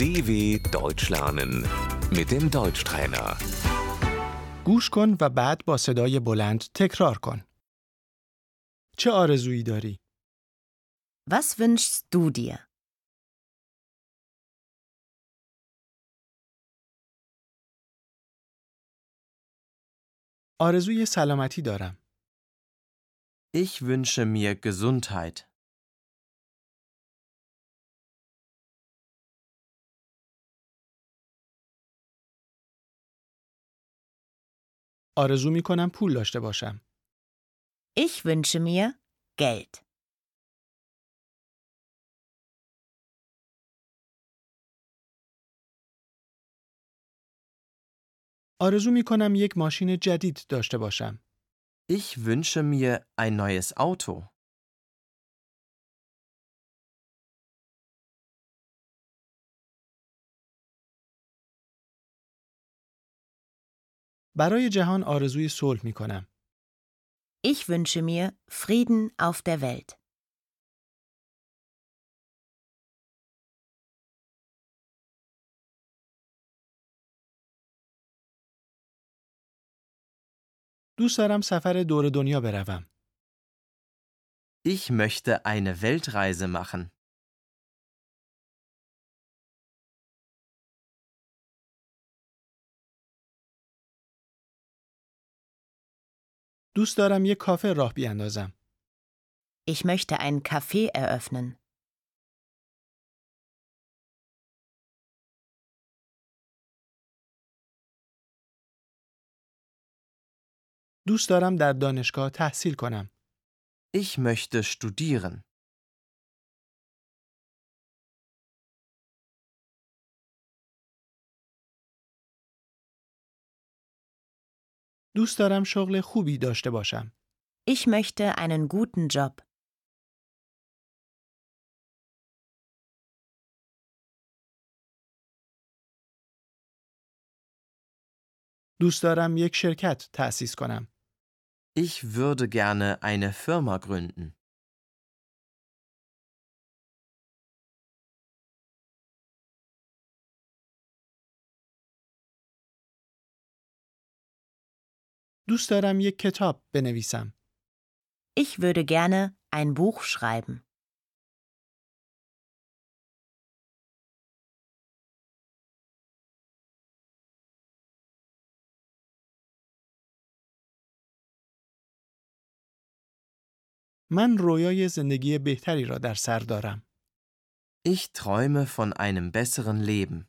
DW Deutsch lernen mit dem Deutschtrainer. گوش کن و بعد با صدای بلند تکرار کن. چه آرزویی داری؟ Was wünschst du dir? آرزوی سلامتی دارم. Ich wünsche mir Gesundheit. آرزو می کنم پول داشته باشم. Ich wünsche mir Geld. آرزو می کنم یک ماشین جدید داشته باشم. Ich wünsche mir ein neues Auto. برای جهان آرزوی صلح می کنم. Ich wünsche mir Frieden auf der Welt. دوست دارم سفر دور دنیا بروم. Ich möchte eine Weltreise machen. دوست دارم یک کافه راه بیاندازم. Ich möchte ein Café eröffnen. دوست دارم در دانشگاه تحصیل کنم. Ich möchte studieren. دوست دارم شغل خوبی داشته باشم. Ich möchte einen guten Job. دوست دارم یک شرکت تأسیس کنم. Ich würde gerne eine Firma gründen. دوست دارم یک کتاب بنویسم. Ich würde gerne ein Buch schreiben. من رویای زندگی بهتری را در سر دارم. Ich träume von einem besseren Leben.